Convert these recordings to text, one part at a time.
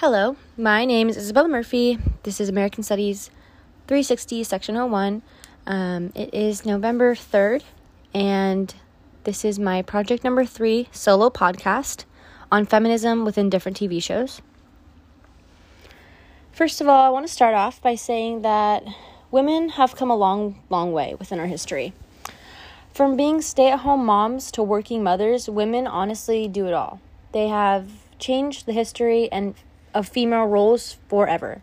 Hello, my name is Isabella Murphy. This is American Studies 360, Section 01. Um, it is November 3rd, and this is my project number three solo podcast on feminism within different TV shows. First of all, I want to start off by saying that women have come a long, long way within our history. From being stay at home moms to working mothers, women honestly do it all. They have changed the history and of female roles forever.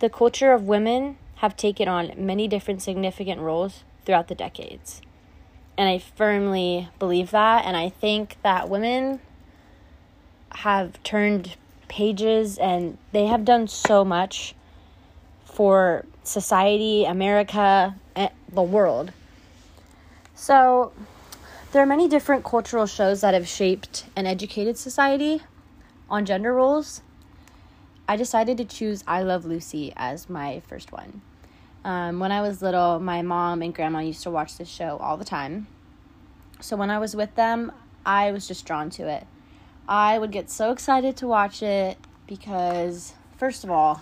The culture of women have taken on many different significant roles throughout the decades. And I firmly believe that. And I think that women have turned pages and they have done so much for society, America, and the world. So, there are many different cultural shows that have shaped and educated society on gender roles I decided to choose I Love Lucy as my first one. Um, when I was little, my mom and grandma used to watch this show all the time. So when I was with them, I was just drawn to it. I would get so excited to watch it because, first of all,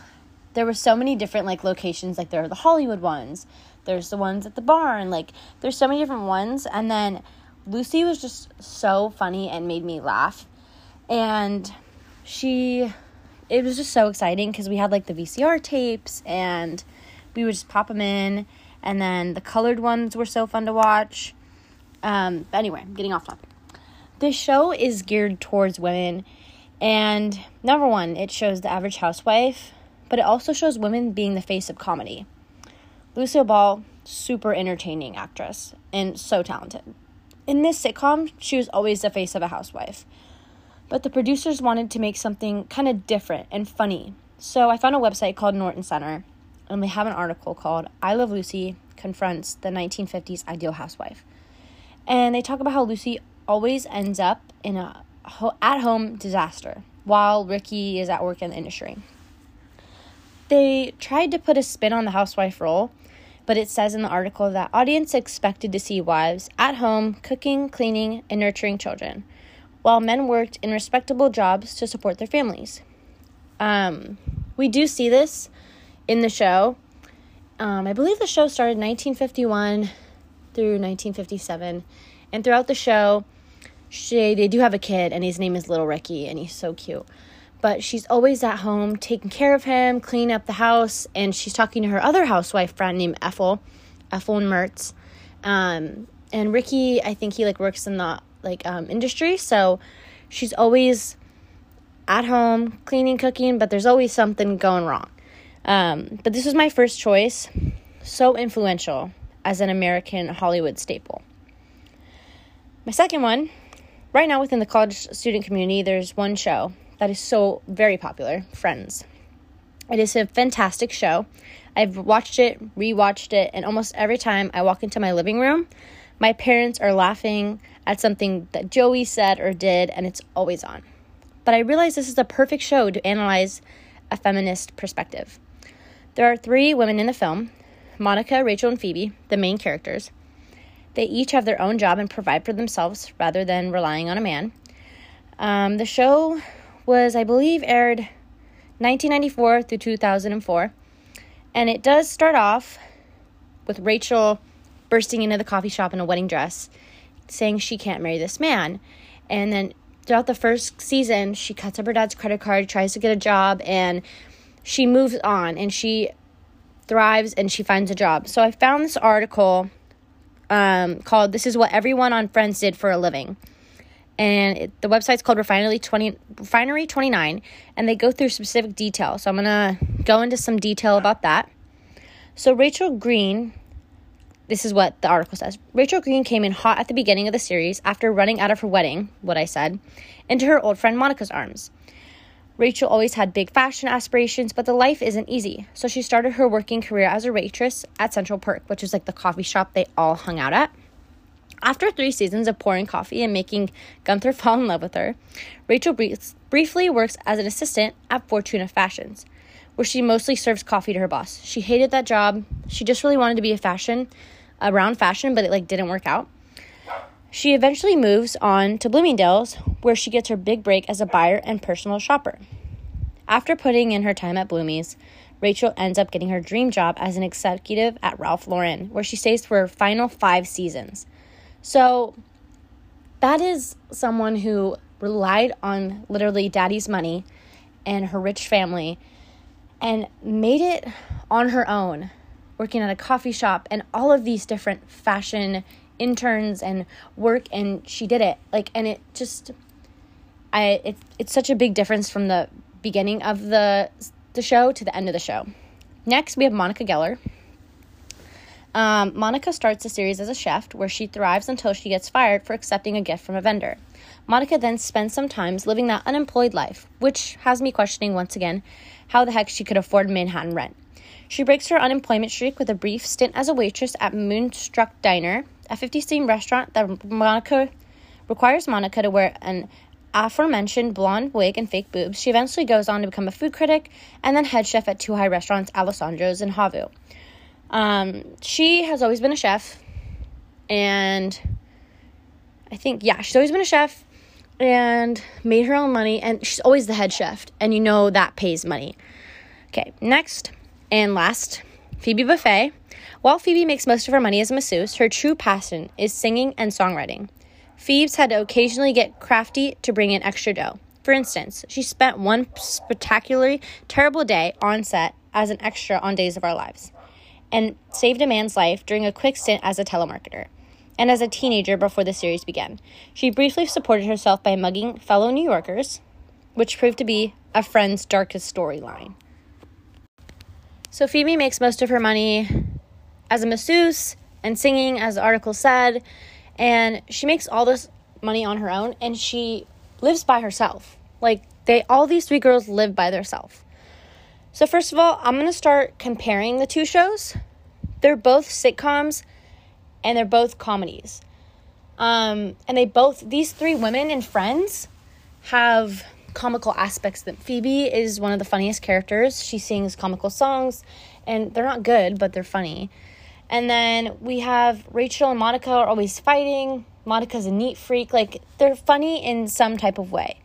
there were so many different like locations. Like there are the Hollywood ones, there's the ones at the barn. Like there's so many different ones, and then Lucy was just so funny and made me laugh, and she it was just so exciting because we had like the VCR tapes and we would just pop them in. And then the colored ones were so fun to watch. Um, but anyway, getting off topic. This show is geared towards women. And number one, it shows the average housewife, but it also shows women being the face of comedy. Lucille Ball, super entertaining actress and so talented. In this sitcom, she was always the face of a housewife. But the producers wanted to make something kind of different and funny. So I found a website called Norton Center, and they have an article called I Love Lucy Confronts the 1950s Ideal Housewife. And they talk about how Lucy always ends up in a at home disaster while Ricky is at work in the industry. They tried to put a spin on the housewife role, but it says in the article that audience expected to see wives at home cooking, cleaning, and nurturing children while men worked in respectable jobs to support their families. Um, we do see this in the show. Um, I believe the show started 1951 through 1957, and throughout the show, she they do have a kid, and his name is Little Ricky, and he's so cute. But she's always at home taking care of him, cleaning up the house, and she's talking to her other housewife friend named Ethel, Ethel Mertz. Um, and Ricky, I think he like works in the like um, industry, so she's always at home cleaning, cooking, but there's always something going wrong. Um, but this was my first choice, so influential as an American Hollywood staple. My second one, right now within the college student community, there's one show that is so very popular Friends. It is a fantastic show. I've watched it, rewatched it, and almost every time I walk into my living room, my parents are laughing at something that Joey said or did, and it's always on. But I realize this is a perfect show to analyze a feminist perspective. There are three women in the film Monica, Rachel, and Phoebe, the main characters. They each have their own job and provide for themselves rather than relying on a man. Um, the show was, I believe, aired 1994 through 2004. And it does start off with Rachel bursting into the coffee shop in a wedding dress, saying she can't marry this man. And then throughout the first season, she cuts up her dad's credit card, tries to get a job, and she moves on and she thrives and she finds a job. So I found this article um, called This is What Everyone on Friends Did for a Living. And it, the website's called Refinery 20, Refinery 29, and they go through specific details. So I'm going to go into some detail about that. So Rachel Green this is what the article says. Rachel Green came in hot at the beginning of the series after running out of her wedding, what I said, into her old friend Monica's arms. Rachel always had big fashion aspirations, but the life isn't easy. So she started her working career as a waitress at Central Perk, which is like the coffee shop they all hung out at. After three seasons of pouring coffee and making Gunther fall in love with her, Rachel briefly works as an assistant at Fortunata Fashions, where she mostly serves coffee to her boss. She hated that job. She just really wanted to be a fashion around fashion, but it like didn't work out. She eventually moves on to Bloomingdale's, where she gets her big break as a buyer and personal shopper. After putting in her time at Bloomies, Rachel ends up getting her dream job as an executive at Ralph Lauren, where she stays for her final five seasons. So, that is someone who relied on literally daddy's money and her rich family and made it on her own, working at a coffee shop and all of these different fashion interns and work and she did it. Like and it just I it's it's such a big difference from the beginning of the the show to the end of the show. Next, we have Monica Geller. Um, Monica starts the series as a chef where she thrives until she gets fired for accepting a gift from a vendor. Monica then spends some time living that unemployed life, which has me questioning once again how the heck she could afford Manhattan rent. She breaks her unemployment streak with a brief stint as a waitress at Moonstruck Diner, a 50 scene restaurant that Monica requires Monica to wear an aforementioned blonde wig and fake boobs. She eventually goes on to become a food critic and then head chef at two high restaurants, Alessandro's and Javu. Um, she has always been a chef, and I think, yeah, she's always been a chef and made her own money, and she's always the head chef, and you know that pays money. Okay, next and last, Phoebe Buffay. While Phoebe makes most of her money as a masseuse, her true passion is singing and songwriting. Phoebe's had to occasionally get crafty to bring in extra dough. For instance, she spent one spectacularly terrible day on set as an extra on Days of Our Lives and saved a man's life during a quick stint as a telemarketer and as a teenager before the series began. She briefly supported herself by mugging fellow New Yorkers, which proved to be a friend's darkest storyline. So Phoebe makes most of her money as a masseuse and singing, as the article said, and she makes all this money on her own and she lives by herself. Like they all these three girls live by themselves. So first of all, I'm going to start comparing the two shows. They're both sitcoms and they're both comedies. Um, and they both, these three women and friends have comical aspects that Phoebe is one of the funniest characters. She sings comical songs and they're not good, but they're funny. And then we have Rachel and Monica are always fighting. Monica's a neat freak. Like they're funny in some type of way.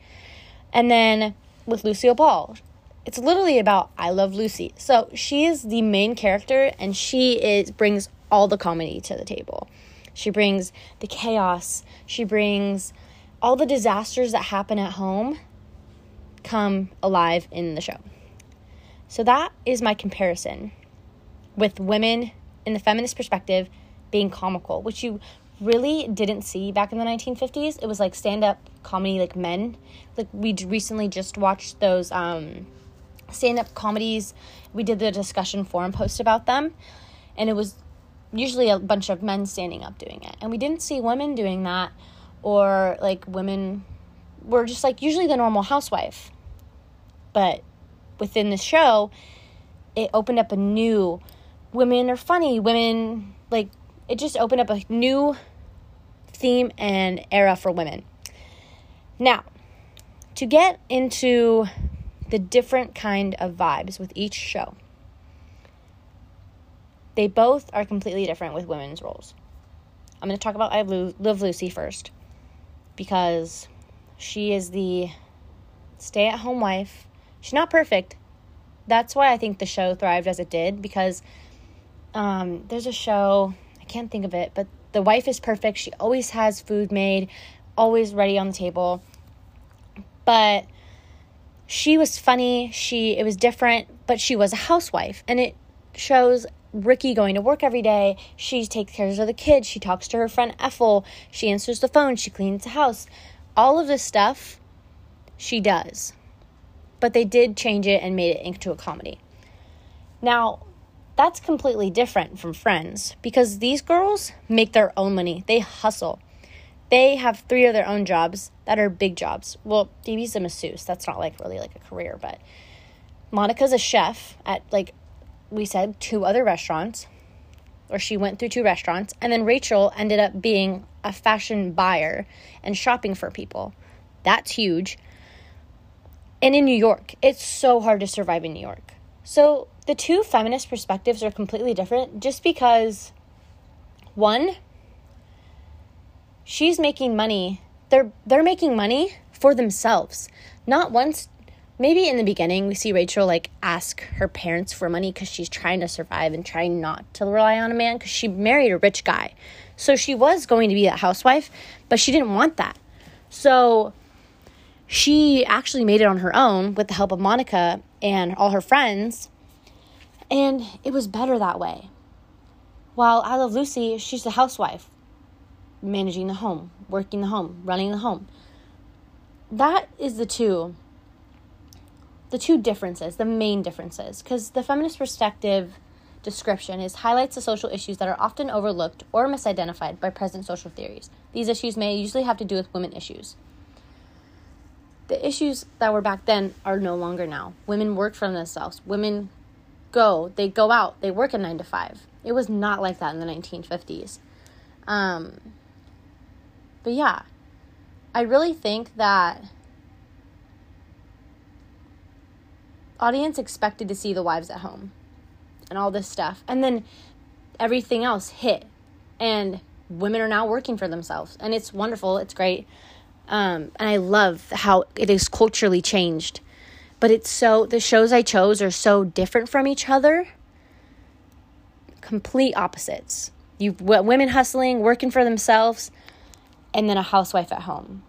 And then with Lucille Ball, it's literally about I love Lucy. So she is the main character and she is brings all the comedy to the table. She brings the chaos. She brings all the disasters that happen at home come alive in the show. So that is my comparison with women in the feminist perspective being comical, which you really didn't see back in the 1950s. It was like stand up comedy, like men. Like we recently just watched those um, stand up comedies. We did the discussion forum post about them, and it was usually a bunch of men standing up doing it. And we didn't see women doing that or like women were just like usually the normal housewife. But within the show, it opened up a new women are funny, women like it just opened up a new theme and era for women. Now, to get into the different kind of vibes with each show they both are completely different with women's roles. I'm going to talk about I Love Lucy first because she is the stay at home wife. She's not perfect. That's why I think the show thrived as it did because um, there's a show, I can't think of it, but the wife is perfect. She always has food made, always ready on the table. But she was funny, she it was different, but she was a housewife and it shows Ricky going to work every day. She takes care of the kids. She talks to her friend Ethel. She answers the phone. She cleans the house. All of this stuff she does. But they did change it and made it into a comedy. Now, that's completely different from Friends because these girls make their own money. They hustle. They have three of their own jobs that are big jobs. Well, Phoebe's a masseuse. That's not like really like a career, but Monica's a chef at like we said two other restaurants, or she went through two restaurants, and then Rachel ended up being a fashion buyer and shopping for people. That's huge. And in New York, it's so hard to survive in New York. So the two feminist perspectives are completely different just because one, she's making money. They're they're making money for themselves. Not once maybe in the beginning we see Rachel like ask her parents for money because she's trying to survive and trying not to rely on a man because she married a rich guy. So she was going to be a housewife, but she didn't want that. So she actually made it on her own with the help of Monica and all her friends. And it was better that way. While I Love Lucy, she's a housewife, managing the home, working the home, running the home. That is the two the two differences, the main differences, because the feminist perspective description is highlights the social issues that are often overlooked or misidentified by present social theories. These issues may usually have to do with women issues. The issues that were back then are no longer now. Women work for themselves. Women go, they go out, they work a 9 to 5. It was not like that in the 1950s. Um, but yeah, I really think that audience expected to see the wives at home and all this stuff. And then everything else hit. And women are now working for themselves. And it's wonderful. It's great. Um, and I love how it is culturally changed. But it's so, the shows I chose are so different from each other. Complete opposites. You've women hustling, working for themselves, and then a housewife at home.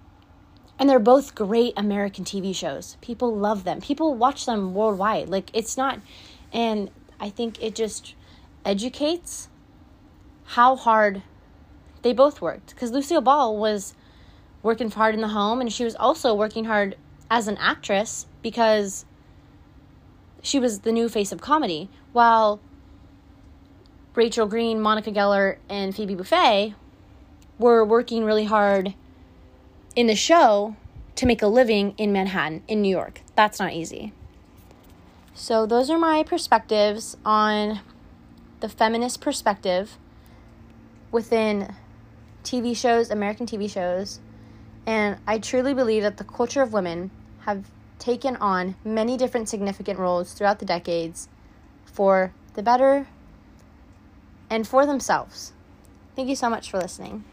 And they're both great American TV shows. People love them. People watch them worldwide. Like it's not and I think it just educates how hard they both worked cuz Lucille Ball was working hard in the home and she was also working hard as an actress because she was the new face of comedy while Rachel Green, Monica Geller, and Phoebe Buffay were working really hard in the show to make a living in Manhattan, in New York. That's not easy. So, those are my perspectives on the feminist perspective within TV shows, American TV shows. And I truly believe that the culture of women have taken on many different significant roles throughout the decades for the better and for themselves. Thank you so much for listening.